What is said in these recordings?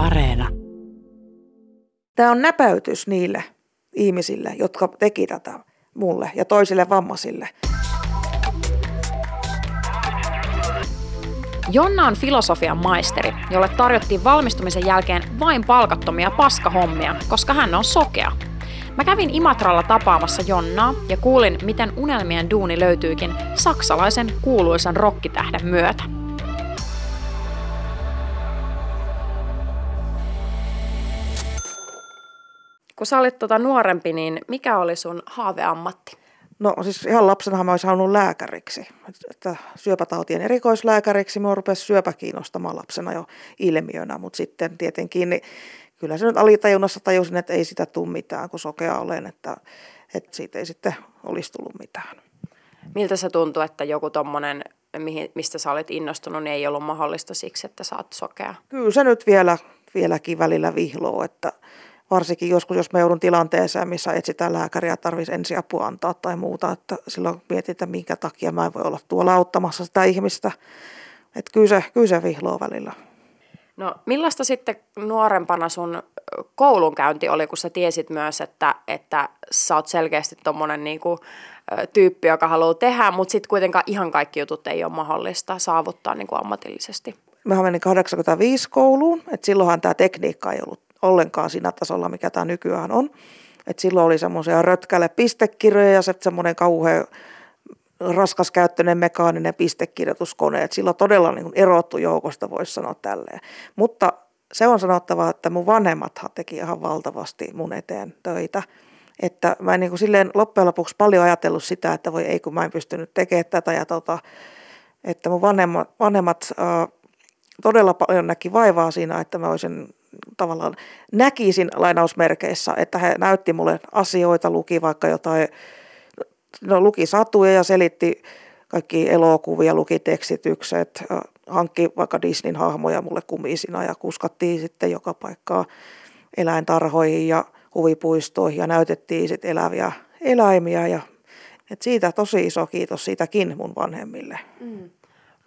Areena. Tämä on näpäytys niille ihmisille, jotka teki tätä mulle ja toisille vammaisille. Jonna on filosofian maisteri, jolle tarjottiin valmistumisen jälkeen vain palkattomia paskahommia, koska hän on sokea. Mä kävin Imatralla tapaamassa Jonnaa ja kuulin, miten unelmien duuni löytyykin saksalaisen kuuluisan rokkitähden myötä. Kun sä olit tota nuorempi, niin mikä oli sun haaveammatti? No siis ihan lapsenahan mä olisin halunnut lääkäriksi. Että syöpätautien erikoislääkäriksi mä rupesi syöpä kiinnostamaan lapsena jo ilmiönä, mutta sitten tietenkin niin kyllä se nyt alitajunnassa tajusin, että ei sitä tule mitään, kun sokea olen, että, että siitä ei sitten olisi tullut mitään. Miltä se tuntuu, että joku tommonen, mistä sä olet innostunut, niin ei ollut mahdollista siksi, että sä oot sokea? Kyllä se nyt vielä, vieläkin välillä vihloo, että varsinkin joskus, jos me joudun tilanteeseen, missä etsitään lääkäriä, tarvitsisi ensiapua antaa tai muuta, että silloin mietin, että minkä takia mä en voi olla tuolla auttamassa sitä ihmistä. Että kyllä se, kyllä se vihloo välillä. No millaista sitten nuorempana sun koulunkäynti oli, kun sä tiesit myös, että, että sä oot selkeästi tommonen niinku, tyyppi, joka haluaa tehdä, mutta sitten kuitenkaan ihan kaikki jutut ei ole mahdollista saavuttaa niinku ammatillisesti? Mä menin 85 kouluun, että silloinhan tämä tekniikka ei ollut ollenkaan siinä tasolla, mikä tämä nykyään on. Et silloin oli semmoisia rötkäle pistekirjoja ja semmoinen kauhean raskaskäyttöinen mekaaninen pistekirjoituskone. Et silloin todella niin erottu joukosta, voisi sanoa tälleen. Mutta se on sanottava, että mun vanhemmathan teki ihan valtavasti mun eteen töitä. Että mä en niin kuin silleen loppujen lopuksi paljon ajatellut sitä, että voi ei kun mä en pystynyt tekemään tätä ja tota, että mun vanhemmat, vanhemmat äh, todella paljon näki vaivaa siinä, että mä olisin tavallaan näkisin lainausmerkeissä, että he näytti mulle asioita, luki vaikka jotain, no luki satuja ja selitti kaikki elokuvia, luki tekstitykset, hankki vaikka Disneyn hahmoja mulle kumisina ja kuskattiin sitten joka paikkaa eläintarhoihin ja huvipuistoihin ja näytettiin sitten eläviä eläimiä ja et siitä tosi iso kiitos siitäkin mun vanhemmille. Mm.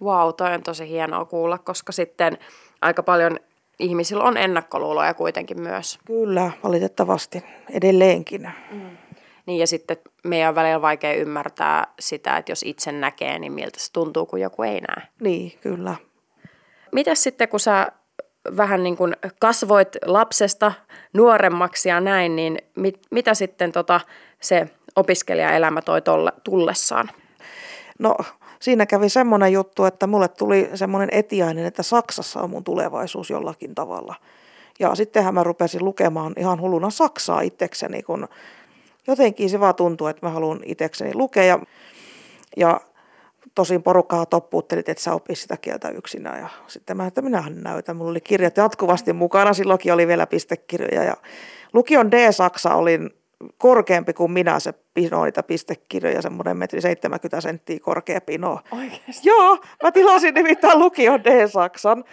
Wow, toi on tosi hienoa kuulla, koska sitten aika paljon ihmisillä on ennakkoluuloja kuitenkin myös. Kyllä, valitettavasti edelleenkin. Mm. Niin ja sitten meidän on välillä vaikea ymmärtää sitä, että jos itse näkee, niin miltä se tuntuu, kun joku ei näe. Niin, kyllä. Mitäs sitten, kun sä vähän niin kuin kasvoit lapsesta nuoremmaksi ja näin, niin mit, mitä sitten tota se opiskelijaelämä toi tolle, tullessaan? No siinä kävi semmoinen juttu, että mulle tuli semmoinen etiainen, että Saksassa on mun tulevaisuus jollakin tavalla. Ja sittenhän mä rupesin lukemaan ihan hulluna Saksaa itsekseni, kun jotenkin se vaan tuntuu, että mä haluan itsekseni lukea. Ja, ja tosin porukkaa toppuuttelit, että sä opis sitä kieltä yksinään. Ja sitten mä, että minähän näytän. Mulla oli kirjat jatkuvasti mukana, silloinkin oli vielä pistekirjoja. Ja lukion D-Saksa olin korkeampi kuin minä se pino niitä pistekirjoja, semmoinen metri 70 senttiä korkea pino. Oikeasti? Joo, mä tilasin nimittäin lukion D-Saksan.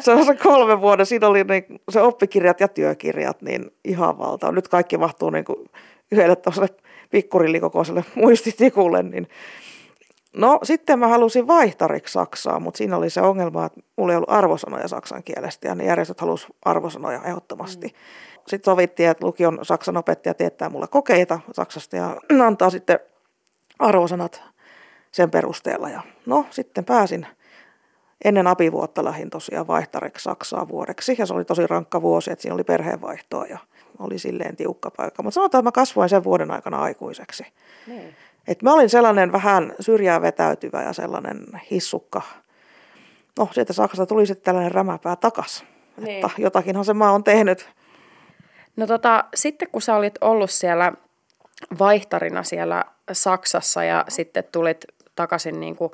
Se on se kolme vuoden, siinä oli niin, se oppikirjat ja työkirjat, niin ihan valtava. Nyt kaikki mahtuu niin kuin yhdelle tuollaiselle pikkurilikokoiselle muistitikulle, niin No sitten mä halusin vaihtariksi Saksaa, mutta siinä oli se ongelma, että mulla ei ollut arvosanoja saksan kielestä ja ne järjestöt halusivat arvosanoja ehdottomasti. Mm. Sitten sovittiin, että lukion saksan opettaja teettää mulle kokeita Saksasta ja antaa sitten arvosanat sen perusteella. Ja no sitten pääsin ennen apivuotta lähin tosiaan vaihtariksi Saksaa vuodeksi ja se oli tosi rankka vuosi, että siinä oli perheenvaihtoa ja oli silleen tiukka paikka. Mutta sanotaan, että mä kasvoin sen vuoden aikana aikuiseksi. Niin. Et mä olin sellainen vähän syrjää vetäytyvä ja sellainen hissukka. No, sieltä Saksasta tuli sitten tällainen rämäpää takas. Niin. Että jotakinhan se maa on tehnyt. No tota, sitten kun sä olit ollut siellä vaihtarina siellä Saksassa ja sitten tulit takaisin niin kuin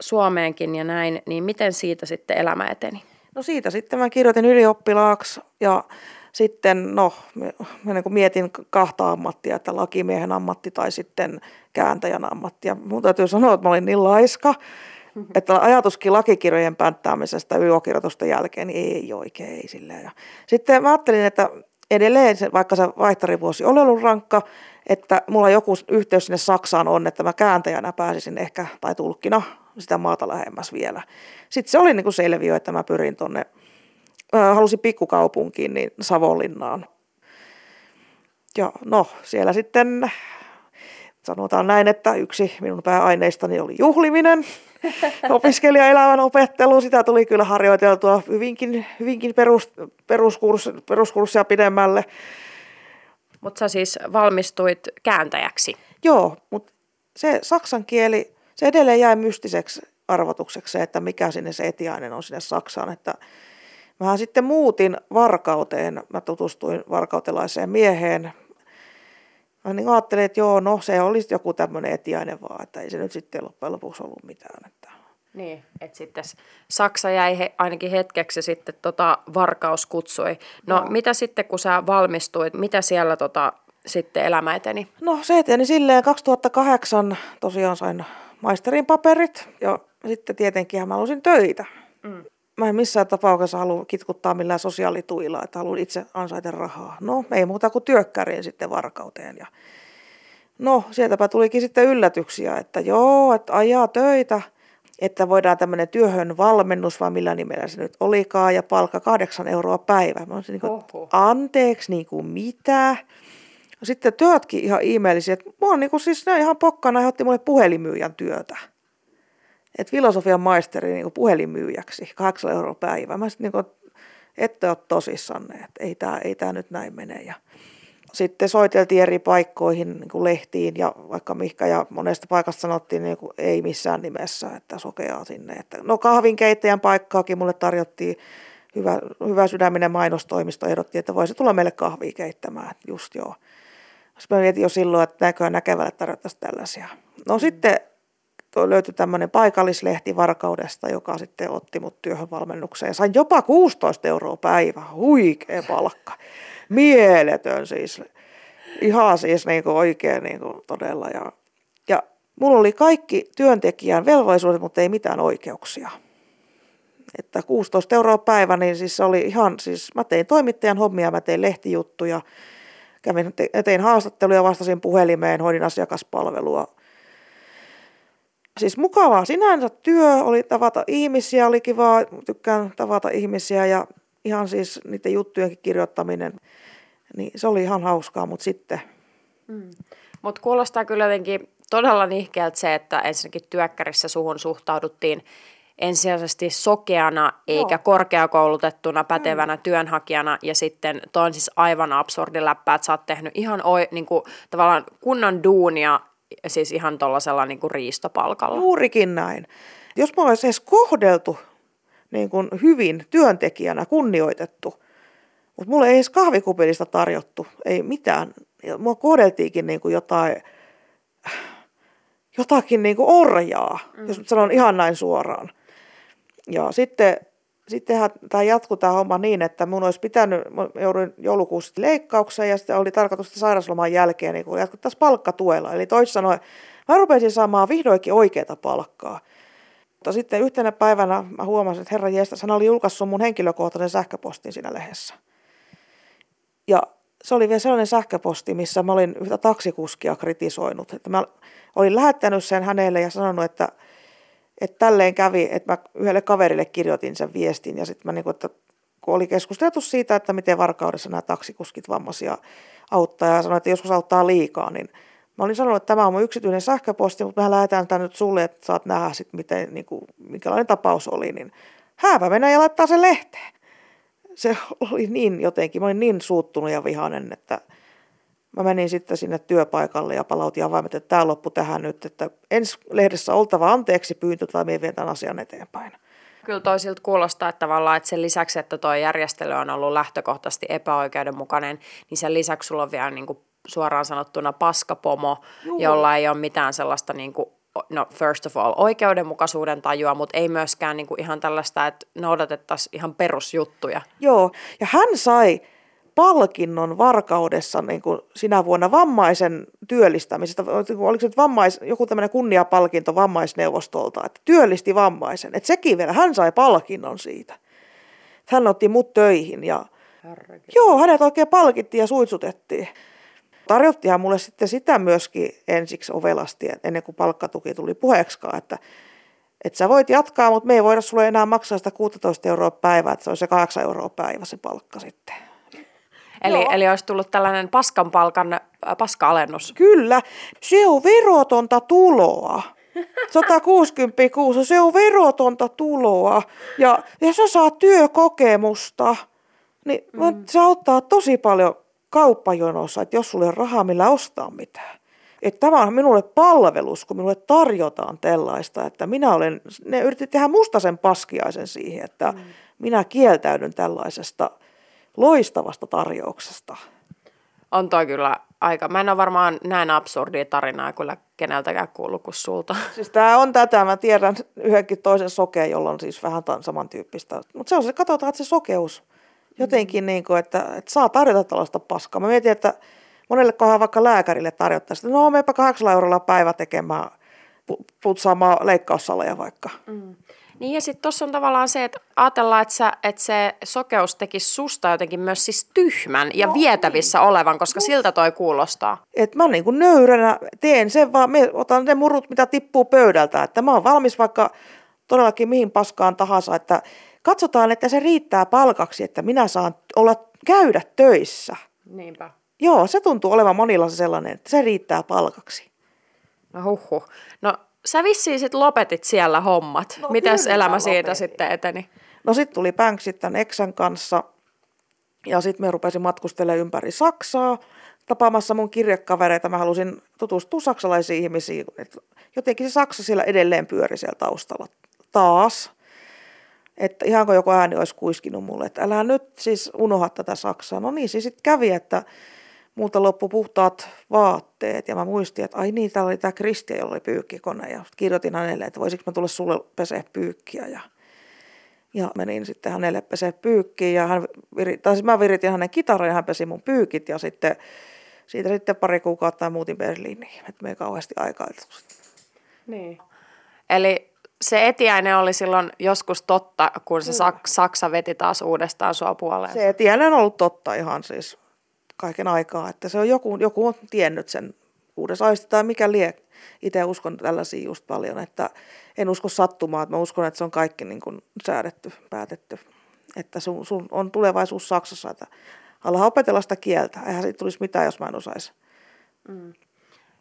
Suomeenkin ja näin, niin miten siitä sitten elämä eteni? No siitä sitten mä kirjoitin ylioppilaaksi ja sitten no, mä niin mietin kahta ammattia, että lakimiehen ammatti tai sitten kääntäjän ammatti. Ja mun täytyy sanoa, että mä olin niin laiska, että ajatuskin lakikirjojen pänttäämisestä yökirjoitusten jälkeen niin ei oikein, ei silleen. Ja sitten mä ajattelin, että edelleen, vaikka se vaihtarivuosi oli ollut rankka, että mulla joku yhteys sinne Saksaan on, että mä kääntäjänä pääsisin ehkä, tai tulkkina, sitä maata lähemmäs vielä. Sitten se oli niin kuin selviö, että mä pyrin tuonne halusin pikkukaupunkiin, niin Savonlinnaan. Ja no, siellä sitten sanotaan näin, että yksi minun pääaineistani oli juhliminen, opiskelijaelämän opettelu. Sitä tuli kyllä harjoiteltua hyvinkin, hyvinkin perus, peruskurs, peruskurssia pidemmälle. Mutta sä siis valmistuit kääntäjäksi. Joo, mutta se saksan kieli, se edelleen jäi mystiseksi arvotukseksi se, että mikä sinne se etiainen on sinne Saksaan. Että mähän sitten muutin Varkauteen, mä tutustuin varkautelaiseen mieheen, Mä niin ajattelin, että joo, no se olisi joku tämmöinen etiainen vaan, että ei se nyt sitten loppujen lopuksi ollut mitään. Että. Niin, että sitten Saksa jäi he, ainakin hetkeksi sitten tota Varkaus kutsui. No, no mitä sitten kun sä valmistuit, mitä siellä tota, sitten elämä eteni? No se eteni silleen 2008 tosiaan sain maisterin paperit ja sitten tietenkin mä halusin töitä. Mm mä en missään tapauksessa halua kitkuttaa millään sosiaalituilla, että haluan itse ansaita rahaa. No, ei muuta kuin työkkäriin sitten varkauteen. Ja no, sieltäpä tulikin sitten yllätyksiä, että joo, että ajaa töitä, että voidaan tämmöinen työhön valmennus, vai millä nimellä se nyt olikaan, ja palkka kahdeksan euroa päivä. Mä olisin niin kuin, anteeksi, niin kuin mitä? Sitten työtkin ihan ihmeellisiä, että mä oon niin kuin, siis ne ihan pokkana, he otti mulle puhelimyyjän työtä että filosofian maisteri niin puhelinmyyjäksi, 8 euroa päivä. Mä sitten niin ette ole tosissanne, että ei tämä ei tää nyt näin mene. Ja sitten soiteltiin eri paikkoihin niin kuin lehtiin ja vaikka Mihka ja monesta paikasta sanottiin niin kuin ei missään nimessä, että sokeaa sinne. Että, no kahvinkeittäjän paikkaakin mulle tarjottiin hyvä, hyvä sydäminen mainostoimisto ehdotti, että voisi tulla meille kahvia keittämään, just joo. Sitten mä mietin jo silloin, että näköjään näkevälle tarjottaisiin tällaisia. No mm. Sitten löytyi tämmöinen paikallislehti Varkaudesta, joka sitten otti mut työhön valmennukseen. Sain jopa 16 euroa päivä, huikea palkka. Mieletön siis. Ihan siis niin kuin oikein niin kuin todella. Ja, ja mulla oli kaikki työntekijän velvollisuudet, mutta ei mitään oikeuksia. Että 16 euroa päivä, niin siis se oli ihan, siis mä tein toimittajan hommia, mä tein lehtijuttuja, kävin, tein haastatteluja, vastasin puhelimeen, hoidin asiakaspalvelua – siis mukavaa sinänsä työ, oli tavata ihmisiä, oli kivaa, tykkään tavata ihmisiä ja ihan siis niiden juttujenkin kirjoittaminen, niin se oli ihan hauskaa, mutta sitten. Mm. Mutta kuulostaa kyllä jotenkin todella nihkeältä se, että ensinnäkin työkkärissä suhun suhtauduttiin ensisijaisesti sokeana eikä Joo. korkeakoulutettuna pätevänä mm. työnhakijana ja sitten toi on siis aivan absurdi läppä, että sä oot tehnyt ihan oi, niin kuin, tavallaan kunnon duunia siis ihan tuollaisella niin kuin riistopalkalla. Juurikin näin. Jos mä olisin edes kohdeltu niin kuin hyvin työntekijänä, kunnioitettu, mutta mulle ei edes kahvikupillista tarjottu, ei mitään. Mua kohdeltiinkin niin kuin jotain, jotakin niin kuin orjaa, mm. jos sanon ihan näin suoraan. Ja sitten sittenhän tämä jatkuu tämä homma niin, että mun olisi pitänyt, mä jouduin joulukuussa leikkaukseen ja sitten oli tarkoitus, että sairausloman jälkeen niin jatkettaisiin palkkatuella. Eli toisin sanoen, mä rupesin saamaan vihdoinkin oikeaa palkkaa. Mutta sitten yhtenä päivänä mä huomasin, että herra Jestas, hän oli julkaissut mun henkilökohtaisen sähköpostin siinä lehdessä. Ja se oli vielä sellainen sähköposti, missä mä olin yhtä taksikuskia kritisoinut. Että mä olin lähettänyt sen hänelle ja sanonut, että – että tälleen kävi, että mä yhdelle kaverille kirjoitin sen viestin ja sitten mä niin kuin, että kun oli keskusteltu siitä, että miten varkaudessa nämä taksikuskit vammaisia auttaa ja sanoin, että joskus auttaa liikaa, niin mä olin sanonut, että tämä on mun yksityinen sähköposti, mutta mä lähetän tämän nyt sulle, että saat nähdä sitten, miten, niin kuin, minkälainen tapaus oli, niin hääpä mennä ja laittaa sen lehteen. Se oli niin jotenkin, mä olin niin suuttunut ja vihainen, että Mä menin sitten sinne työpaikalle ja palautin avaimet, että tämä loppu tähän nyt, että ensi lehdessä oltava anteeksi pyyntö tai minä vien tämän asian eteenpäin. Kyllä toisilta kuulostaa, että tavallaan että sen lisäksi, että tuo järjestely on ollut lähtökohtaisesti epäoikeudenmukainen, niin sen lisäksi sulla on vielä niin kuin suoraan sanottuna paskapomo, Juu. jolla ei ole mitään sellaista niin kuin no first of all, oikeudenmukaisuuden tajua, mutta ei myöskään niin kuin ihan tällaista, että noudatettaisiin ihan perusjuttuja. Joo, ja hän sai palkinnon varkaudessa niin kuin sinä vuonna vammaisen työllistämisestä. Oliko se vammais, joku tämmöinen kunniapalkinto vammaisneuvostolta, että työllisti vammaisen. Että sekin vielä, hän sai palkinnon siitä. Hän otti mut töihin ja Herrekin. joo, hänet oikein palkittiin ja suitsutettiin. Tarjottihan mulle sitten sitä myöskin ensiksi ovelasti, ennen kuin palkkatuki tuli puheeksikaan, että että sä voit jatkaa, mutta me ei voida sulle enää maksaa sitä 16 euroa päivää, että se on se 8 euroa päivä se palkka sitten. Eli, eli olisi tullut tällainen paskan palkan äh, paska-alennus. Kyllä, se on verotonta tuloa. 160 kuussa, se on verotonta tuloa. Ja, ja sä saat työkokemusta, niin mm. se auttaa tosi paljon kauppajonossa, että jos sulla on rahaa, millä ostaa mitään. Että tämä on minulle palvelus, kun minulle tarjotaan tällaista, että minä olen, ne yritti tehdä mustaisen paskiaisen siihen, että mm. minä kieltäydyn tällaisesta loistavasta tarjouksesta. On toi kyllä aika. Mä en ole varmaan näin absurdia tarinaa kyllä keneltäkään kuullut kuin sulta. Siis tää on tätä, mä tiedän yhdenkin toisen sokeen, jolla on siis vähän samantyyppistä. Mutta se on se, katsotaan, että se sokeus jotenkin, mm. niin kuin, että, että saa tarjota tällaista paskaa. Mä mietin, että monelle kohdalla vaikka lääkärille tarjottaisiin, että no meipä kahdeksalla eurolla päivä tekemään putsaamaan leikkaussaleja vaikka. Mm. Niin ja sitten tuossa on tavallaan se, että ajatellaan, että, sä, että se sokeus tekisi susta jotenkin myös siis tyhmän ja no, vietävissä niin. olevan, koska no. siltä toi kuulostaa. Että mä niin kuin nöyränä teen sen vaan, me otan ne murut, mitä tippuu pöydältä, että mä oon valmis vaikka todellakin mihin paskaan tahansa, että katsotaan, että se riittää palkaksi, että minä saan olla käydä töissä. Niinpä. Joo, se tuntuu olevan monilla sellainen, että se riittää palkaksi. No huhhuh. No sä vissiin sit lopetit siellä hommat. No, Mitäs elämä siitä sitten eteni? No sitten tuli Banksit tämän Eksän kanssa ja sitten me rupesin matkustelemaan ympäri Saksaa tapaamassa mun kirjekavereita. Mä halusin tutustua saksalaisiin ihmisiin. Et jotenkin se Saksa siellä edelleen pyöri siellä taustalla taas. Että ihan kuin joku ääni olisi kuiskinut mulle, että älä nyt siis unohda tätä Saksaa. No niin, siis sitten kävi, että multa loppu puhtaat vaatteet. Ja mä muistin, että ai niin, täällä oli tämä Kristian, jolla oli pyykkikone. Ja kirjoitin hänelle, että voisiko mä tulla sulle pesee pyykkiä. Ja, ja menin sitten hänelle pesee pyykkiä. Ja hän viri, tai siis mä viritin hänen kitaran ja hän pesi mun pyykit. Ja sitten siitä sitten pari kuukautta muutin Berliiniin, että me ei kauheasti aikaa. Niin. Eli se etiäinen oli silloin joskus totta, kun se Saksa veti taas uudestaan sua puoleen. Se etiäinen on ollut totta ihan siis kaiken aikaa, että se on joku, joku on tiennyt sen uudessa aisti tai mikä lie. Itse uskon tällaisia just paljon, että en usko sattumaan, että mä uskon, että se on kaikki niin kuin säädetty, päätetty. Että sun, sun on tulevaisuus Saksassa, että ala opetella sitä kieltä. Eihän siitä tulisi mitään, jos mä en osaisi. Mm.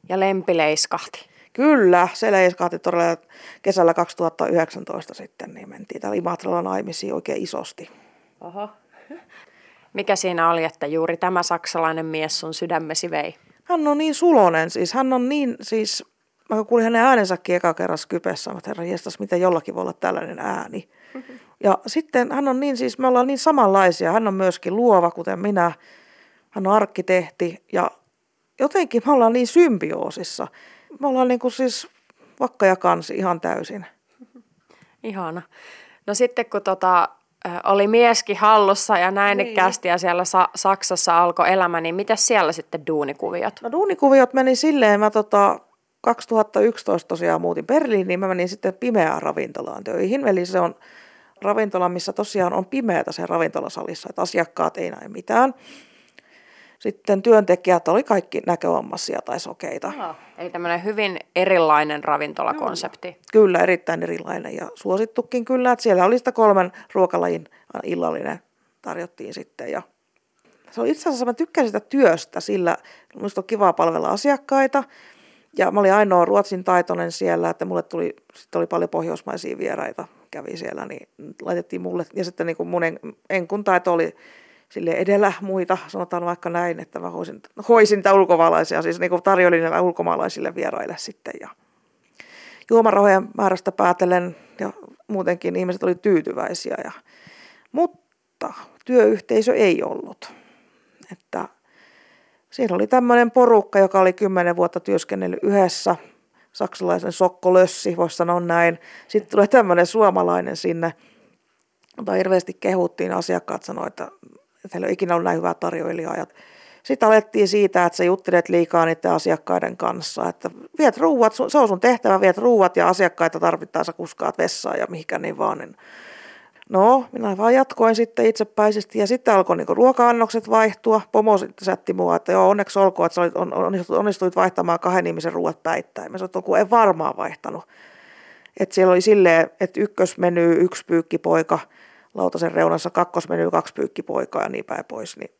Ja lempi leiskahti. Kyllä, se leiskahti todella kesällä 2019 sitten, niin mentiin täällä Imatralla naimisiin oikein isosti. Oho. Mikä siinä oli, että juuri tämä saksalainen mies sun sydämesi vei? Hän on niin sulonen, siis hän on niin, siis mä kuulin hänen äänensäkin eka kerran Skypessä, että herra jestas, miten jollakin voi olla tällainen ääni. Ja sitten hän on niin, siis me ollaan niin samanlaisia, hän on myöskin luova, kuten minä, hän on arkkitehti ja jotenkin me ollaan niin symbioosissa. Me ollaan niin kuin siis vakka ja kansi ihan täysin. Ihana. No sitten kun tota, oli mieskin hallussa ja näin niin. kästi ja siellä Sa- Saksassa alkoi elämä, niin mitä siellä sitten duunikuviot? No duunikuviot meni silleen, mä tota, 2011 tosiaan muutin Berliiniin, niin mä menin sitten pimeään ravintolaan töihin, eli se on ravintola, missä tosiaan on pimeätä se ravintolasalissa, että asiakkaat ei näe mitään. Sitten työntekijät oli kaikki näkövammaisia tai sokeita. Aha. Eli tämmöinen hyvin erilainen ravintolakonsepti. Kyllä. kyllä, erittäin erilainen ja suosittukin kyllä, että siellä oli sitä kolmen ruokalajin illallinen tarjottiin sitten. Ja se oli itse asiassa, mä tykkäsin sitä työstä, sillä minusta on kiva palvella asiakkaita. Ja mä olin ainoa ruotsin taitoinen siellä, että mulle tuli, sitten oli paljon pohjoismaisia vieraita, kävi siellä, niin laitettiin mulle. Ja sitten niin kuin mun en, enkun taito oli sille edellä muita, sanotaan vaikka näin, että mä hoisin, hoisin niitä ulkomaalaisia, siis niin tarjoilin ulkomaalaisille vieraille sitten. Ja juomarahojen määrästä päätellen ja muutenkin ihmiset oli tyytyväisiä. Ja, mutta työyhteisö ei ollut. Että siinä oli tämmöinen porukka, joka oli kymmenen vuotta työskennellyt yhdessä, saksalaisen sokkolössi, voisi sanoa näin. Sitten tulee tämmöinen suomalainen sinne, jota hirveästi kehuttiin, asiakkaat sanoivat, että että heillä ei ikinä ollut näin hyvää tarjoilijaa. sitten alettiin siitä, että sä juttelet liikaa niiden asiakkaiden kanssa, että viet ruuat, se on sun tehtävä, viet ruuat ja asiakkaita tarvittaessa kuskaat vessaan ja mihinkä niin vaan. Niin No, minä vaan jatkoin sitten itsepäisesti ja sitten alkoi niin ruoka-annokset vaihtua. Pomo sitten sätti mua, että joo, onneksi olkoon, että sä olit, on, onnistuit vaihtamaan kahden ihmisen ruuat päittäin. Mä sanoin, että kun en varmaan vaihtanut. Että siellä oli silleen, että ykkösmeny yksi pyykkipoika, lautasen reunassa kakkosmeny kaksi pyykkipoikaa ja niin päin pois. Niin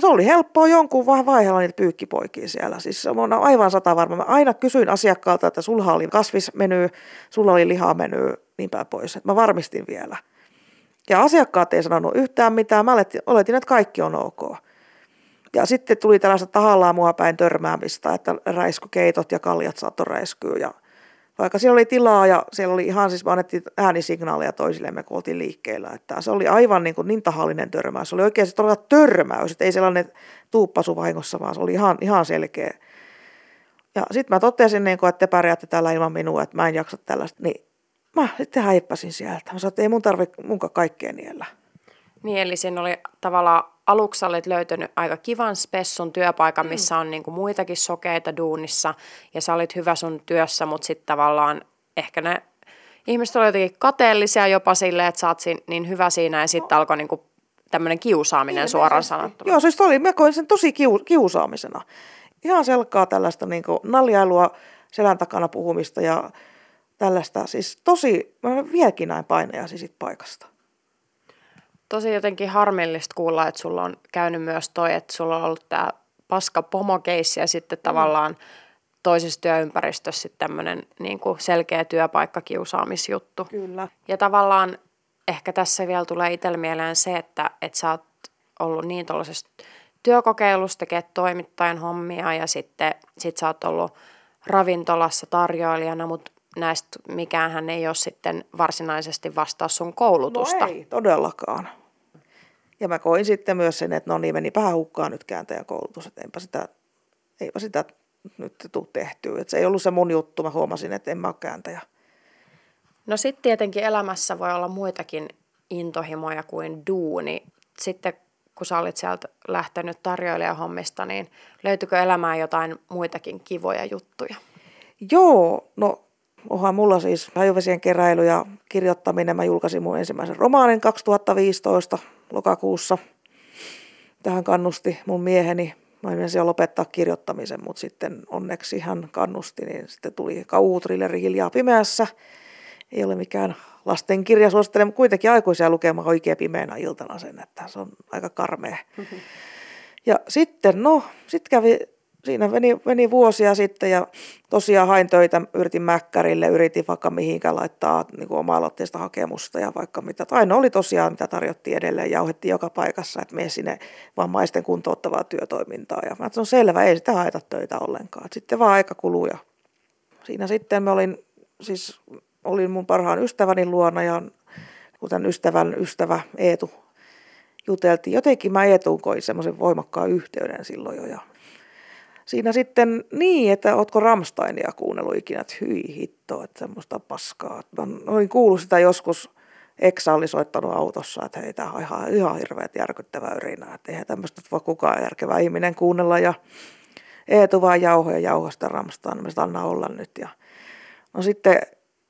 se oli helppoa jonkun vähän vaiheella niitä pyykkipoikia siellä. Siis on aivan sata varma. Mä aina kysyin asiakkaalta, että sulla oli kasvismeny, sulla oli lihameny, niin päin pois. Että mä varmistin vielä. Ja asiakkaat ei sanonut yhtään mitään. Mä oletin, että kaikki on ok. Ja sitten tuli tällaista tahallaan mua päin törmäämistä, että räiskykeitot ja kaljat saattoi räiskyä. Ja vaikka siellä oli tilaa ja siellä oli ihan siis, me annettiin äänisignaaleja toisillemme, kun oltiin liikkeellä. Että se oli aivan niin, kuin niin tahallinen törmäys. Se oli oikein se todella törmäys, että ei sellainen tuuppasu vahingossa, vaan se oli ihan, ihan selkeä. Ja sitten mä totesin, niin kuin, että te pärjäätte täällä ilman minua, että mä en jaksa tällaista. Niin mä sitten häippäsin sieltä. Mä sanoin, että ei mun tarvitse munkaan kaikkea niellä. Niin, eli siinä oli tavallaan aluksi olet löytänyt aika kivan spessun työpaikan, missä on niin kuin muitakin sokeita duunissa ja sä olit hyvä sun työssä, mutta sitten tavallaan ehkä ne ihmiset olivat jotenkin kateellisia jopa silleen, että sä oot niin hyvä siinä ja sitten alkoi niin kuin tämmöinen kiusaaminen suoraan sanottuna. Joo, siis oli, mä koin sen tosi kiu, kiusaamisena. Ihan selkaa tällaista niin kuin naljailua, selän takana puhumista ja tällaista. Siis tosi, mä vieläkin näin painajaisi sit paikasta tosi jotenkin harmillista kuulla, että sulla on käynyt myös toi, että sulla on ollut tämä paska pomokeissi ja sitten mm. tavallaan toisessa työympäristössä sitten tämmöinen niin kuin selkeä työpaikkakiusaamisjuttu. Kyllä. Ja tavallaan ehkä tässä vielä tulee itsellä mieleen se, että, että sä oot ollut niin tuollaisessa työkokeilussa, tekee toimittajan hommia ja sitten sit sä oot ollut ravintolassa tarjoilijana, mutta näistä mikään ei ole sitten varsinaisesti vastaa sun koulutusta. No ei todellakaan. Ja mä koin sitten myös sen, että no niin, meni vähän hukkaan nyt kääntäjän koulutus, että enpä sitä, eipä sitä nyt tule tehtyä. Että se ei ollut se mun juttu, mä huomasin, että en mä ole kääntäjä. No sitten tietenkin elämässä voi olla muitakin intohimoja kuin duuni. Sitten kun sä olit sieltä lähtenyt tarjoilijahommista, niin löytyykö elämään jotain muitakin kivoja juttuja? Joo, no onhan mulla siis hajuvesien keräily ja kirjoittaminen. Mä julkaisin mun ensimmäisen romaanin 2015 lokakuussa. Tähän kannusti mun mieheni. Mä en lopettaa kirjoittamisen, mutta sitten onneksi hän kannusti, niin sitten tuli kauhutrilleri Hiljaa pimeässä. Ei ole mikään lastenkirja, suosittelen kuitenkin aikuisia lukemaan oikein pimeänä iltana sen, että se on aika karmea. Mm-hmm. Ja sitten, no, sitten kävi siinä meni, meni vuosia sitten ja tosiaan hain töitä, yritin Mäkkärille, yritin vaikka mihinkä laittaa niin kuin oma-aloitteista hakemusta ja vaikka mitä. Ainoa oli tosiaan, mitä tarjottiin edelleen, jauhettiin joka paikassa, että mene sinne vammaisten kuntouttavaa työtoimintaa. Ja mä on selvä, ei sitä haeta töitä ollenkaan. Sitten vaan aika kuluu ja siinä sitten mä olin, siis olin mun parhaan ystäväni luona ja kuten ystävän ystävä Eetu juteltiin. Jotenkin mä Eetuun koin semmoisen voimakkaan yhteyden silloin jo ja siinä sitten niin, että ootko Ramsteinia kuunnellut ikinä, että hyi hitto, että semmoista paskaa. Mä olin kuullut sitä joskus, Eksa oli soittanut autossa, että hei, tämä on ihan, ihan hirveät järkyttävä yrinä, että eihän tämmöistä voi kukaan järkevä ihminen kuunnella ja Eetu vaan jauhoja jauhosta Ramstein, mistä anna olla nyt. Ja, no sitten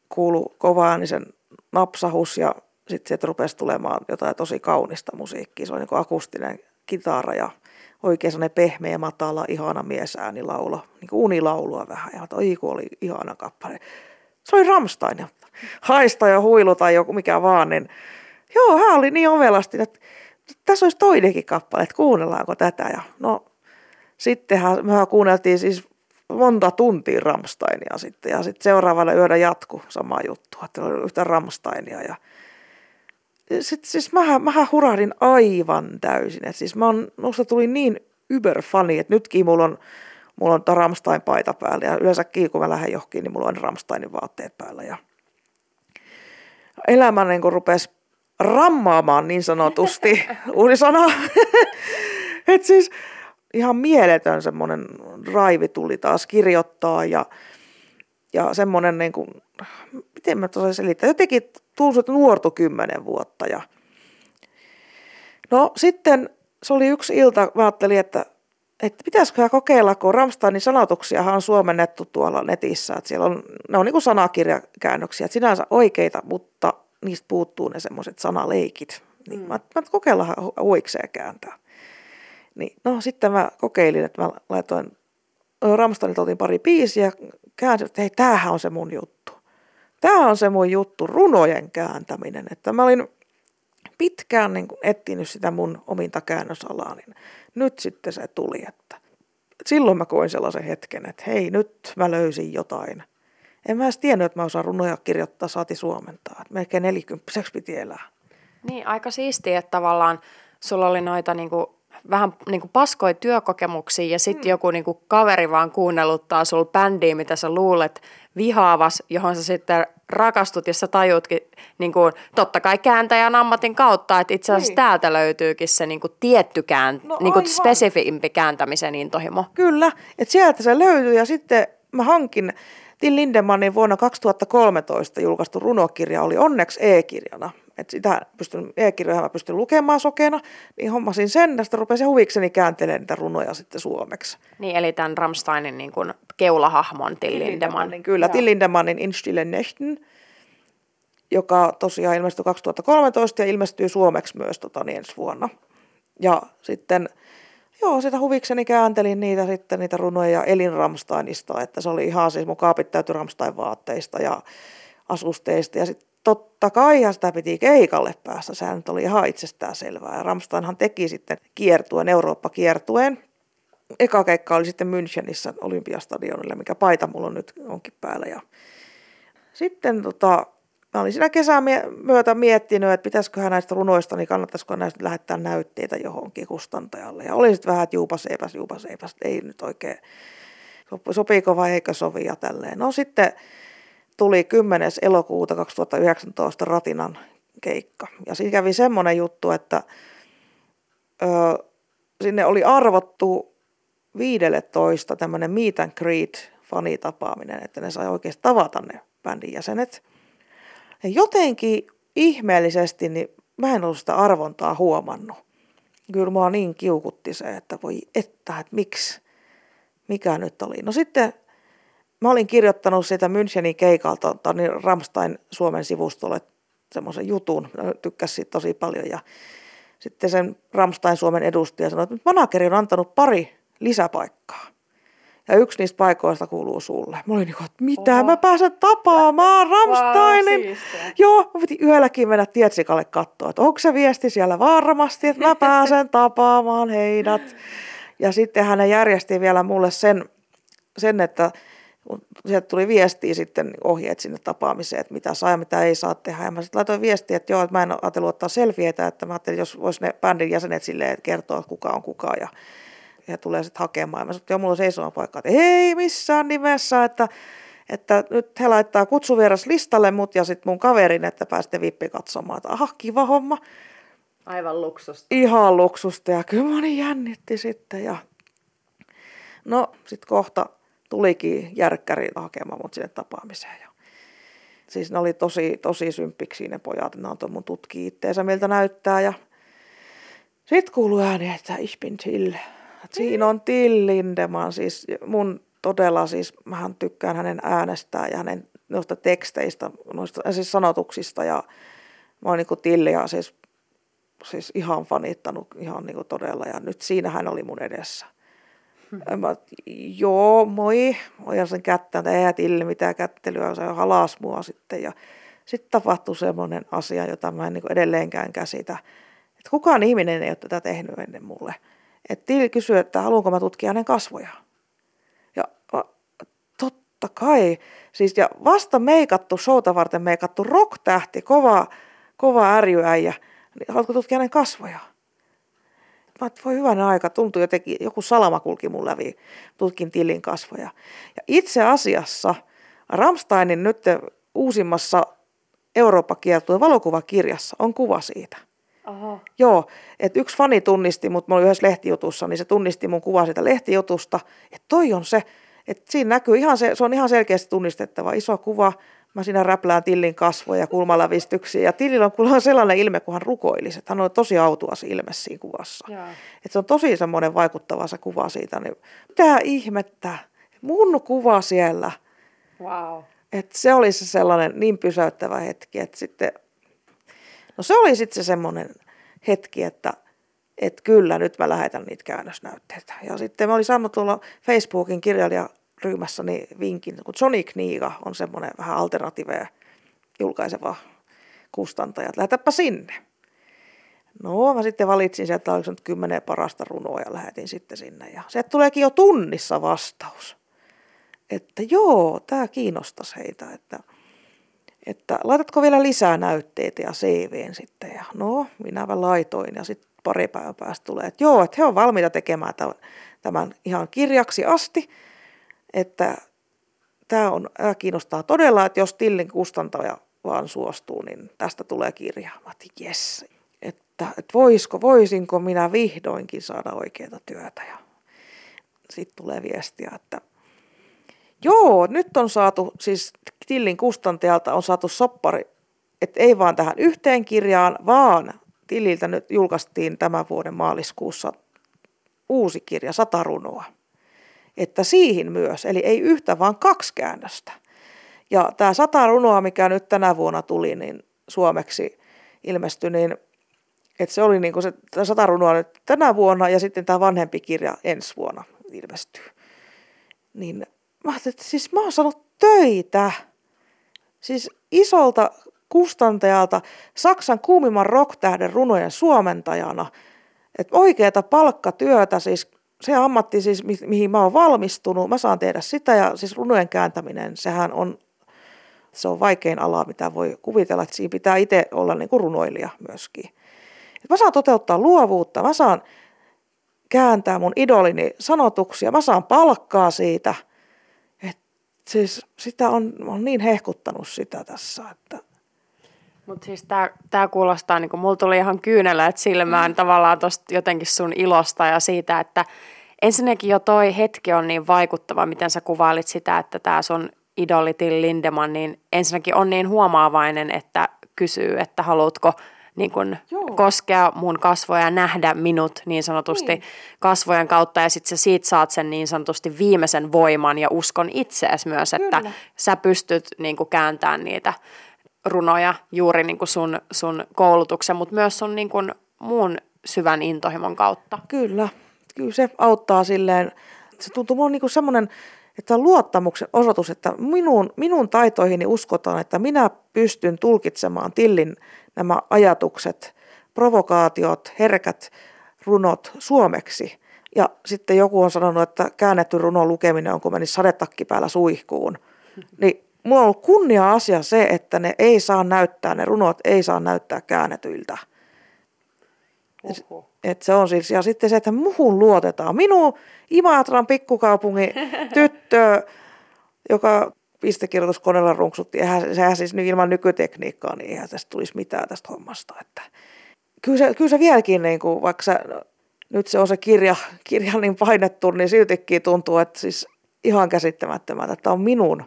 kuulu kovaa niin sen napsahus ja sitten sieltä rupesi tulemaan jotain tosi kaunista musiikkia. Se oli niin akustinen kitara ja oikein sellainen pehmeä, matala, ihana miesääni laulo, niin kuin unilaulua vähän. Ja oi kun oli ihana kappale. Se oli Ramstein haista ja huilu tai joku mikä vaan, niin joo, hän oli niin ovelasti, että tässä olisi toinenkin kappale, että kuunnellaanko tätä. Ja no, sittenhän me kuunneltiin siis monta tuntia Ramsteinia sitten ja sitten seuraavana yöllä jatku sama juttu, että oli yhtä Ramsteinia ja sitten siis mähän, mähän hurahdin aivan täysin. Et siis mä on, musta tuli niin yberfani, että nytkin mulla on, mulla on Ramstein paita päällä ja yleensäkin kun mä lähden johonkin, niin mulla on Ramsteinin vaatteet päällä. Ja elämä niin kun rupesi rammaamaan niin sanotusti, uusi sana. että siis ihan mieletön semmoinen raivi tuli taas kirjoittaa ja, ja semmoinen niin kuin, miten mä tosiaan selittää, jotenkin että nuortu kymmenen vuotta. Ja... No sitten se oli yksi ilta, mä ajattelin, että, että pitäisikö kokeilla, kun Ramsteinin sanotuksia on suomennettu tuolla netissä, että siellä on, ne on niin kuin sanakirjakäännöksiä, että sinänsä oikeita, mutta niistä puuttuu ne semmoiset sanaleikit. Niin mm. mä, mä kokeillaan huikseen kääntää. Niin, no sitten mä kokeilin, että mä laitoin Ramsteinilta otin pari biisiä, käänsin, että hei, tämähän on se mun juttu tämä on se mun juttu, runojen kääntäminen. Että mä olin pitkään niin etsinyt sitä mun ominta käännösalaa, niin nyt sitten se tuli, että silloin mä koin sellaisen hetken, että hei, nyt mä löysin jotain. En mä edes tiennyt, että mä osaan runoja kirjoittaa, saati suomentaa. Että melkein nelikymppiseksi piti elää. Niin, aika siistiä, että tavallaan sulla oli noita niinku, vähän niinku paskoja työkokemuksia ja sitten mm. joku niinku kaveri vaan kuunnelluttaa sulla bändiä, mitä sä luulet vihaavas, johon sä sitten rakastut ja sä tajutkin niin kuin, totta kai kääntäjän ammatin kautta, että itse asiassa niin. täältä löytyykin se niin kuin, tietty kään, no, niin kuin, spesifimpi kääntämisen intohimo. Kyllä, että sieltä se löytyy ja sitten mä hankin Till Lindemanin vuonna 2013 julkaistu runokirja oli onneksi e-kirjana. Et sitä pystyn, e-kirjoja mä pystyn lukemaan sokeena, niin hommasin sen, tästä rupesin huvikseni kääntelemään niitä runoja sitten suomeksi. Niin, eli tämän Rammsteinin niin kuin keulahahmon Till Lindemann. Kyllä, Till Lindemanin In Stille Nächten, joka tosiaan ilmestyi 2013 ja ilmestyy suomeksi myös tota, niin ensi vuonna. Ja sitten Joo, sitä huvikseni kääntelin niitä sitten, niitä runoja Elin Ramsteinista, että se oli ihan siis mun kaapit täytyi Ramstein vaatteista ja asusteista ja sitten totta kai sitä piti keikalle päässä, sehän nyt oli ihan itsestään selvää. Ja Ramsteinhan teki sitten kiertuen, Eurooppa-kiertueen. Eka keikka oli sitten Münchenissä Olympiastadionilla, mikä paita mulla on nyt onkin päällä. Ja sitten tota, mä olin siinä kesän myötä miettinyt, että pitäisiköhän näistä runoista, niin kannattaisiko näistä lähettää näytteitä johonkin kustantajalle. Ja oli sitten vähän, että juupas eipäs, juupas eipäs, ei nyt oikein, sopiiko vai eikö sovi ja tälleen. No sitten tuli 10. elokuuta 2019 Ratinan keikka. Ja siinä kävi semmoinen juttu, että ö, sinne oli arvottu 15 tämmöinen meet and greet fanitapaaminen, että ne sai oikeasti tavata ne bändin jäsenet. Ja jotenkin ihmeellisesti, niin mä en ollut sitä arvontaa huomannut. Kyllä mua niin kiukutti se, että voi että, että miksi, mikä nyt oli. No sitten mä olin kirjoittanut siitä Münchenin keikalta niin Ramstein Suomen sivustolle semmoisen jutun. Tykkäsin siitä tosi paljon ja sitten sen Ramstein Suomen edustaja sanoi, että manageri on antanut pari lisäpaikkaa. Ja yksi niistä paikoista kuuluu sulle. Mä olin niin että mitä Oho. mä pääsen tapaamaan Ramsteinin. Wow, Joo, mä piti yölläkin mennä Tietsikalle katsoa, että onko se viesti siellä varmasti, että mä pääsen tapaamaan heidät. Ja sitten hän järjesti vielä mulle sen, sen että sieltä tuli viestiä sitten ohjeet sinne tapaamiseen, että mitä saa ja mitä ei saa tehdä. Ja mä sitten laitoin viestiä, että joo, että mä en ajatellut ottaa selfieitä, että mä ajattelin, jos vois ne bändin jäsenet silleen kertoa, että kuka on kuka ja ja tulee sitten hakemaan. Ja mä sanoin, että joo, mulla on seisomapaikka. Että ei missään nimessä, että, että nyt he laittaa kutsuvieras listalle mut ja sitten mun kaverin, että pääsette vippi katsomaan. Että aha, kiva homma. Aivan luksusta. Ihan luksusta ja kyllä moni jännitti sitten. Ja... No sitten kohta tulikin järkkäri hakemaan mut sinne tapaamiseen. Ja... Siis ne oli tosi, tosi symppiksi ne pojat. Ne antoi mun tutki itteensä, miltä näyttää. Ja sitten kuului ääni, että ich bin till. Siinä on Till Lindeman, siis mun todella siis, mähän tykkään hänen äänestään ja hänen noista teksteistä, noista siis sanotuksista ja mä oon niin Tilliä siis, siis ihan fanittanut ihan niin todella ja nyt siinä hän oli mun edessä. Mä, joo, moi. Ojan sen kättä, ei Tilli mitään kättelyä, se halas mua sitten ja sitten tapahtui semmoinen asia, jota mä en niin edelleenkään käsitä. Että kukaan ihminen ei ole tätä tehnyt ennen mulle. Että Till kysyi, että haluanko mä tutkia hänen kasvojaan. Ja totta kai. Siis, ja vasta meikattu, showta varten meikattu rock-tähti, kova, kova ärjyäijä. Haluatko tutkia hänen kasvojaan? Mä että voi hyvänä aika, tuntui jotenkin, joku salama kulki mun läpi, tutkin Tillin kasvoja. Ja itse asiassa Ramsteinin nyt uusimmassa Eurooppa-kiertuen valokuvakirjassa on kuva siitä – Aha. Joo, että yksi fani tunnisti, mutta mä olin yhdessä lehtijutussa, niin se tunnisti mun kuvaa siitä lehtijutusta, että toi on se, että siinä näkyy ihan se, se on ihan selkeästi tunnistettava iso kuva, mä siinä räplään Tillin kasvoja ja kulmalävistyksiä. Ja Tillillä on kuulemma sellainen ilme, kun hän rukoilisi. Hän on tosi autuas ilme siinä kuvassa. Että se on tosi semmoinen vaikuttava se kuva siitä. Niin, mitä ihmettä? Mun kuva siellä. Wow. Että se oli se sellainen niin pysäyttävä hetki, että sitten No se oli sitten se semmoinen hetki, että, että kyllä nyt mä lähetän niitä käännösnäytteitä. Ja sitten mä olin saanut tuolla Facebookin kirjailijaryhmässäni vinkin, kun Sonic Niiga on semmoinen vähän alternatiivinen julkaiseva kustantaja, että lähetäpä sinne. No mä sitten valitsin sieltä, oliko nyt kymmenen parasta runoa ja lähetin sitten sinne. Ja se tuleekin jo tunnissa vastaus. Että joo, tämä kiinnostaisi heitä, että, että laitatko vielä lisää näytteitä ja CVn sitten. Ja no, minä laitoin ja sitten pari päivää päästä tulee, että joo, että he on valmiita tekemään tämän ihan kirjaksi asti, että tämä, on, tämä kiinnostaa todella, että jos Tillin kustantaja vaan suostuu, niin tästä tulee kirja. Mä yes. Että, että voisiko, voisinko minä vihdoinkin saada oikeaa työtä. Ja sitten tulee viestiä, että joo, nyt on saatu, siis Tillin kustantajalta on saatu soppari, että ei vaan tähän yhteen kirjaan, vaan Tilliltä nyt julkaistiin tämän vuoden maaliskuussa uusi kirja, sata runoa. Että siihen myös, eli ei yhtä, vaan kaksi käännöstä. Ja tämä sata runoa, mikä nyt tänä vuonna tuli, niin suomeksi ilmestyi, niin että se oli niin kuin se sata runoa nyt tänä vuonna ja sitten tämä vanhempi kirja ensi vuonna ilmestyy. Niin mä että siis mä oon saanut töitä. Siis isolta kustantajalta, Saksan kuumimman rocktähden runojen suomentajana. Että oikeata palkkatyötä, siis se ammatti siis, mi- mihin mä oon valmistunut, mä saan tehdä sitä ja siis runojen kääntäminen, sehän on, se on vaikein ala, mitä voi kuvitella, että siinä pitää itse olla niin kuin runoilija myöskin. Et mä saan toteuttaa luovuutta, mä saan kääntää mun idolini sanotuksia, mä saan palkkaa siitä. Et siis sitä on, on niin hehkuttanut sitä tässä, että mutta siis tämä kuulostaa, niin kuin mulla tuli ihan kyynelät silmään mm. tavallaan tuosta jotenkin sun ilosta ja siitä, että ensinnäkin jo toi hetki on niin vaikuttava, miten sä kuvailit sitä, että tämä sun idoli Till Lindemann, niin ensinnäkin on niin huomaavainen, että kysyy, että haluatko niin kun koskea mun kasvoja ja nähdä minut niin sanotusti niin. kasvojen kautta ja sitten sä siitä saat sen niin sanotusti viimeisen voiman ja uskon itseesi myös, Kyllä. että sä pystyt niin kääntämään niitä runoja juuri niin kuin sun, sun koulutuksen, mutta myös sun niin kuin muun syvän intohimon kautta. Kyllä, kyllä se auttaa silleen, se tuntuu mulle niin semmoinen, että luottamuksen osoitus, että minun, minun taitoihini uskotaan, että minä pystyn tulkitsemaan Tillin nämä ajatukset, provokaatiot, herkät runot suomeksi. Ja sitten joku on sanonut, että käännetty runon lukeminen on kuin menisi sadetakki päällä suihkuun. Niin mulla on ollut kunnia asia se, että ne ei saa näyttää, ne runot ei saa näyttää käännetyiltä. Oho. Et se on siis, ja sitten se, että muhun luotetaan. Minun Imatran pikkukaupungin tyttö, joka pistekirjoituskoneella runksutti, eihän, sehän siis ilman nykytekniikkaa, niin eihän tästä tulisi mitään tästä hommasta. Että kyllä, se, kyllä se vieläkin, niin kuin, vaikka se, nyt se on se kirja, kirja niin painettu, niin siltikin tuntuu, että siis ihan käsittämättömältä, että on minun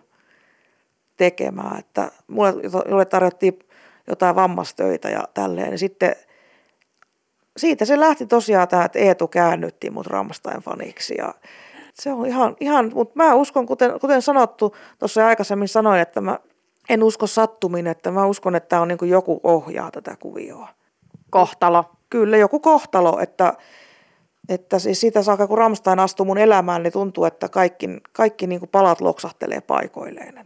tekemään. Että mulle, jolle tarjottiin jotain vammastöitä ja tälleen, niin sitten siitä se lähti tosiaan tähän, että Eetu käännytti mut Rammstein faniksi ja se on ihan, ihan mutta mä uskon, kuten, kuten sanottu, tuossa aikaisemmin sanoin, että mä en usko sattumin, että mä uskon, että on niin joku ohjaa tätä kuvioa. Kohtalo. Kyllä, joku kohtalo, että, että siis siitä saakka kun Ramstein astuu mun elämään, niin tuntuu, että kaikki, kaikki niin kuin palat loksahtelee paikoilleen.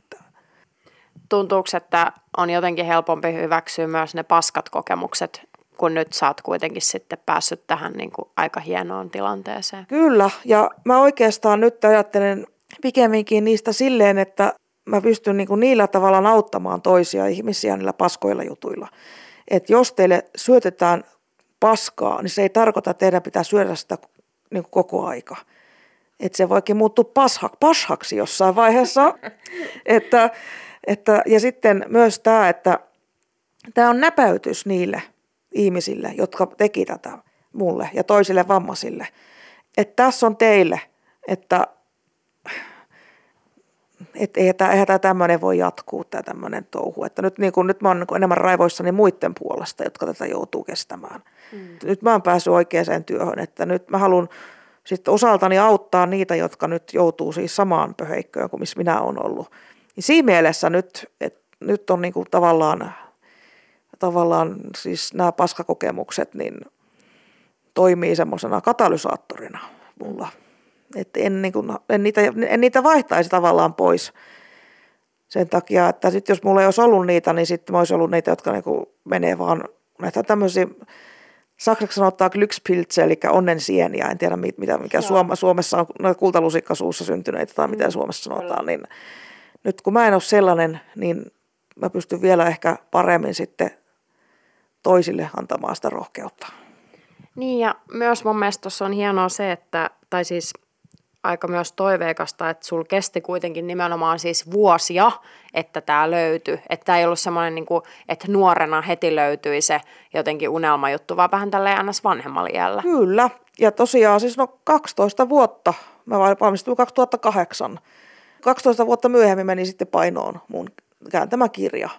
Tuntuuko, että on jotenkin helpompi hyväksyä myös ne paskat kokemukset, kun nyt sä oot kuitenkin sitten päässyt tähän niin kuin aika hienoon tilanteeseen? Kyllä, ja mä oikeastaan nyt ajattelen pikemminkin niistä silleen, että mä pystyn niin kuin niillä tavalla auttamaan toisia ihmisiä niillä paskoilla jutuilla. Että jos teille syötetään paskaa, niin se ei tarkoita, että teidän pitää syödä sitä niin kuin koko aika. Että se voikin muuttua pasha, pashaksi jossain vaiheessa. että että, ja sitten myös tämä, että tämä on näpäytys niille ihmisille, jotka teki tätä mulle ja toisille vammaisille. Että tässä on teille, että et eihän tämä, eihän tämä tämmöinen voi jatkuu, tämä tämmöinen touhu. Että nyt, niin kun, nyt mä oon niin enemmän raivoissani muiden puolesta, jotka tätä joutuu kestämään. Mm. Nyt mä oon päässyt oikeaan työhön, että nyt mä haluan sitten osaltani auttaa niitä, jotka nyt joutuu siis samaan pöheikköön kuin missä minä olen ollut. Niin siinä mielessä nyt, et, nyt on niin kuin tavallaan, tavallaan siis nämä paskakokemukset niin toimii semmoisena katalysaattorina mulla. Et en, niin kuin, en, niitä, en niitä vaihtaisi tavallaan pois. sen takia, että sitten jos mulla ei olisi ollut niitä, niin sitten mä olisi ollut niitä, jotka niinku menee vaan näitä tämmöisiä, saksaksi sanotaan glückspilze, eli onnensieniä, en tiedä mitä, mikä Suoma, Suomessa on noita kultalusikka suussa syntyneitä tai mm. miten Suomessa sanotaan, niin nyt kun mä en ole sellainen, niin mä pystyn vielä ehkä paremmin sitten toisille antamaan sitä rohkeutta. Niin ja myös mun mielestä tuossa on hienoa se, että, tai siis aika myös toiveikasta, että sul kesti kuitenkin nimenomaan siis vuosia, että tämä löytyi. Että tämä ei ollut semmoinen, niin kuin, että nuorena heti löytyi se jotenkin unelmajuttu, vaan vähän tälleen ns. vanhemmalla iällä. Kyllä. Ja tosiaan siis no 12 vuotta. Mä valmistuin 2008. 12 vuotta myöhemmin meni sitten painoon mun kääntämä kirja.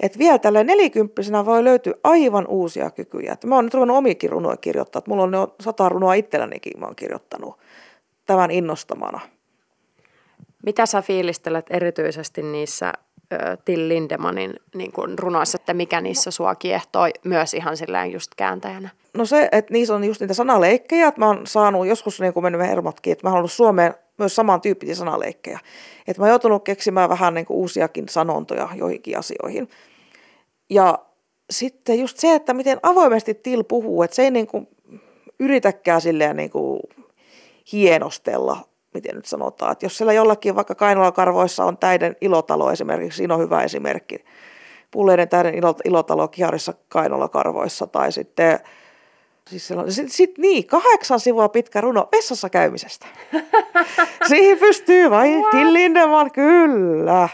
Että vielä tällä nelikymppisenä voi löytyä aivan uusia kykyjä. Et mä oon nyt ruvennut omiakin runoja kirjoittaa. Et mulla on jo sata runoa itsellänikin mä oon kirjoittanut tämän innostamana. Mitä sä fiilistelet erityisesti niissä Till Lindemanin niin kuin runoissa, että mikä niissä sua kiehtoo myös ihan silleen just kääntäjänä? No se, että niissä on just niitä sanaleikkejä, että mä oon saanut joskus niin kuin mennyt hermotkin, että mä haluan Suomeen myös samantyyppisiä sanaleikkejä. Että mä oon joutunut keksimään vähän niin uusiakin sanontoja joihinkin asioihin. Ja sitten just se, että miten avoimesti Till puhuu, että se ei niin kuin yritäkään silleen niin kuin hienostella, miten nyt sanotaan. Että jos siellä jollakin vaikka Kainalakarvoissa on täiden ilotalo esimerkiksi, siinä on hyvä esimerkki. Pulleiden täiden ilotalo Kiharissa Kainalakarvoissa tai sitten Siis sitten sit niin, kahdeksan sivua pitkä runo vessassa käymisestä. Siihen pystyy vain Till Lindemann, kyllä.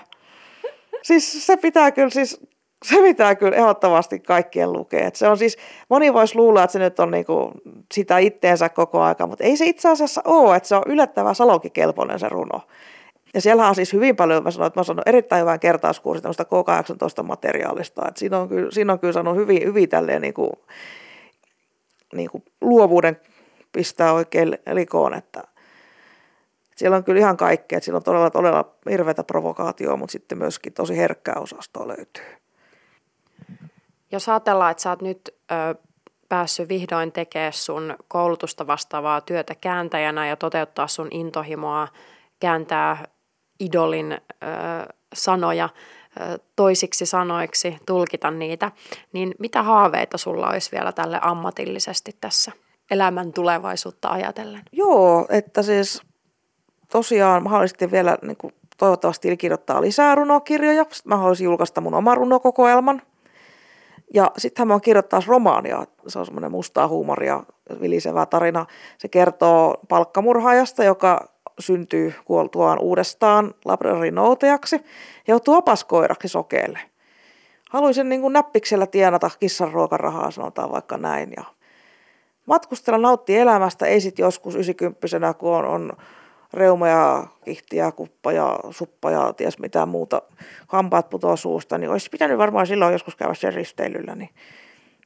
Siis se pitää kyllä, siis se pitää kyllä ehdottomasti kaikkien lukea. Et se on siis, moni voisi luulla, että se nyt on niinku sitä itteensä koko aika, mutta ei se itse asiassa ole, että se on yllättävän salonkikelpoinen se runo. Ja siellä on siis hyvin paljon, mä sanoin, että mä sanon erittäin hyvän kertauskurssin tämmöistä K18-materiaalista. että siinä, on kyllä, siinä on kyllä sanonut hyvin, hyvin tälleen niinku, niinku luovuuden pistää oikein likoon, että siellä on kyllä ihan kaikkea. Siellä on todella, todella hirveätä provokaatioa, mutta sitten myöskin tosi herkkää osastoa löytyy. Jos ajatellaan, että sä oot nyt ö, päässyt vihdoin tekemään sun koulutusta vastaavaa työtä kääntäjänä ja toteuttaa sun intohimoa, kääntää idolin ö, sanoja toisiksi sanoiksi, tulkita niitä, niin mitä haaveita sulla olisi vielä tälle ammatillisesti tässä elämän tulevaisuutta ajatellen? Joo, että siis tosiaan mahdollisesti vielä niin kuin, toivottavasti kirjoittaa lisää runokirjoja. Sitten mä haluaisin julkaista mun oman runokokoelman – ja sitten hän kirjoittaa romaania, se on semmoinen mustaa huumoria, vilisevä tarina. Se kertoo palkkamurhaajasta, joka syntyy kuoltuaan uudestaan labradorinoutejaksi ja joutuu opaskoiraksi sokeelle. Haluaisin niin näppiksellä tienata kissan ruokarahaa, sanotaan vaikka näin. Ja matkustella nautti elämästä, ei sitten joskus 90 kun on, on reuma ja kihti ja kuppa ja suppa ja ties mitä muuta, hampaat putoaa suusta, niin olisi pitänyt varmaan silloin joskus käydä sen risteilyllä. Niin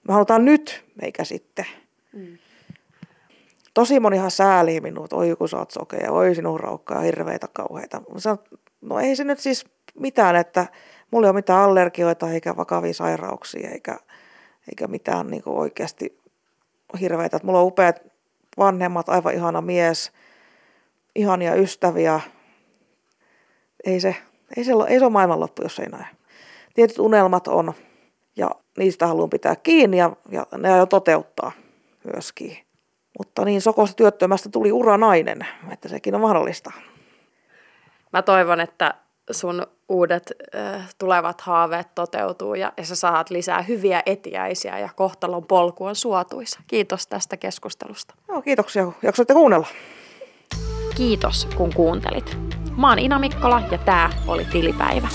me halutaan nyt, meikä sitten. Mm. Tosi monihan säälii minua, että oi kun sä oot sokea, oi sinun raukkaa hirveitä kauheita. Sanon, no ei se nyt siis mitään, että mulla ei ole mitään allergioita eikä vakavia sairauksia eikä, eikä mitään niin oikeasti hirveitä. Että mulla on upeat vanhemmat, aivan ihana mies – ihania ystäviä. Ei se, ei se, ei se ole maailmanloppu, jos ei näe. Tietyt unelmat on ja niistä haluan pitää kiinni ja, ja ne jo toteuttaa myöskin. Mutta niin sokosta työttömästä tuli uranainen, että sekin on mahdollista. Mä toivon, että sun uudet äh, tulevat haaveet toteutuu ja, ja sä saat lisää hyviä etiäisiä ja kohtalon polku on suotuisa. Kiitos tästä keskustelusta. Joo, kiitoksia. Jaksoitte kuunnella. Kiitos kun kuuntelit. Mä oon Ina Mikkola ja tää oli Tilipäivä.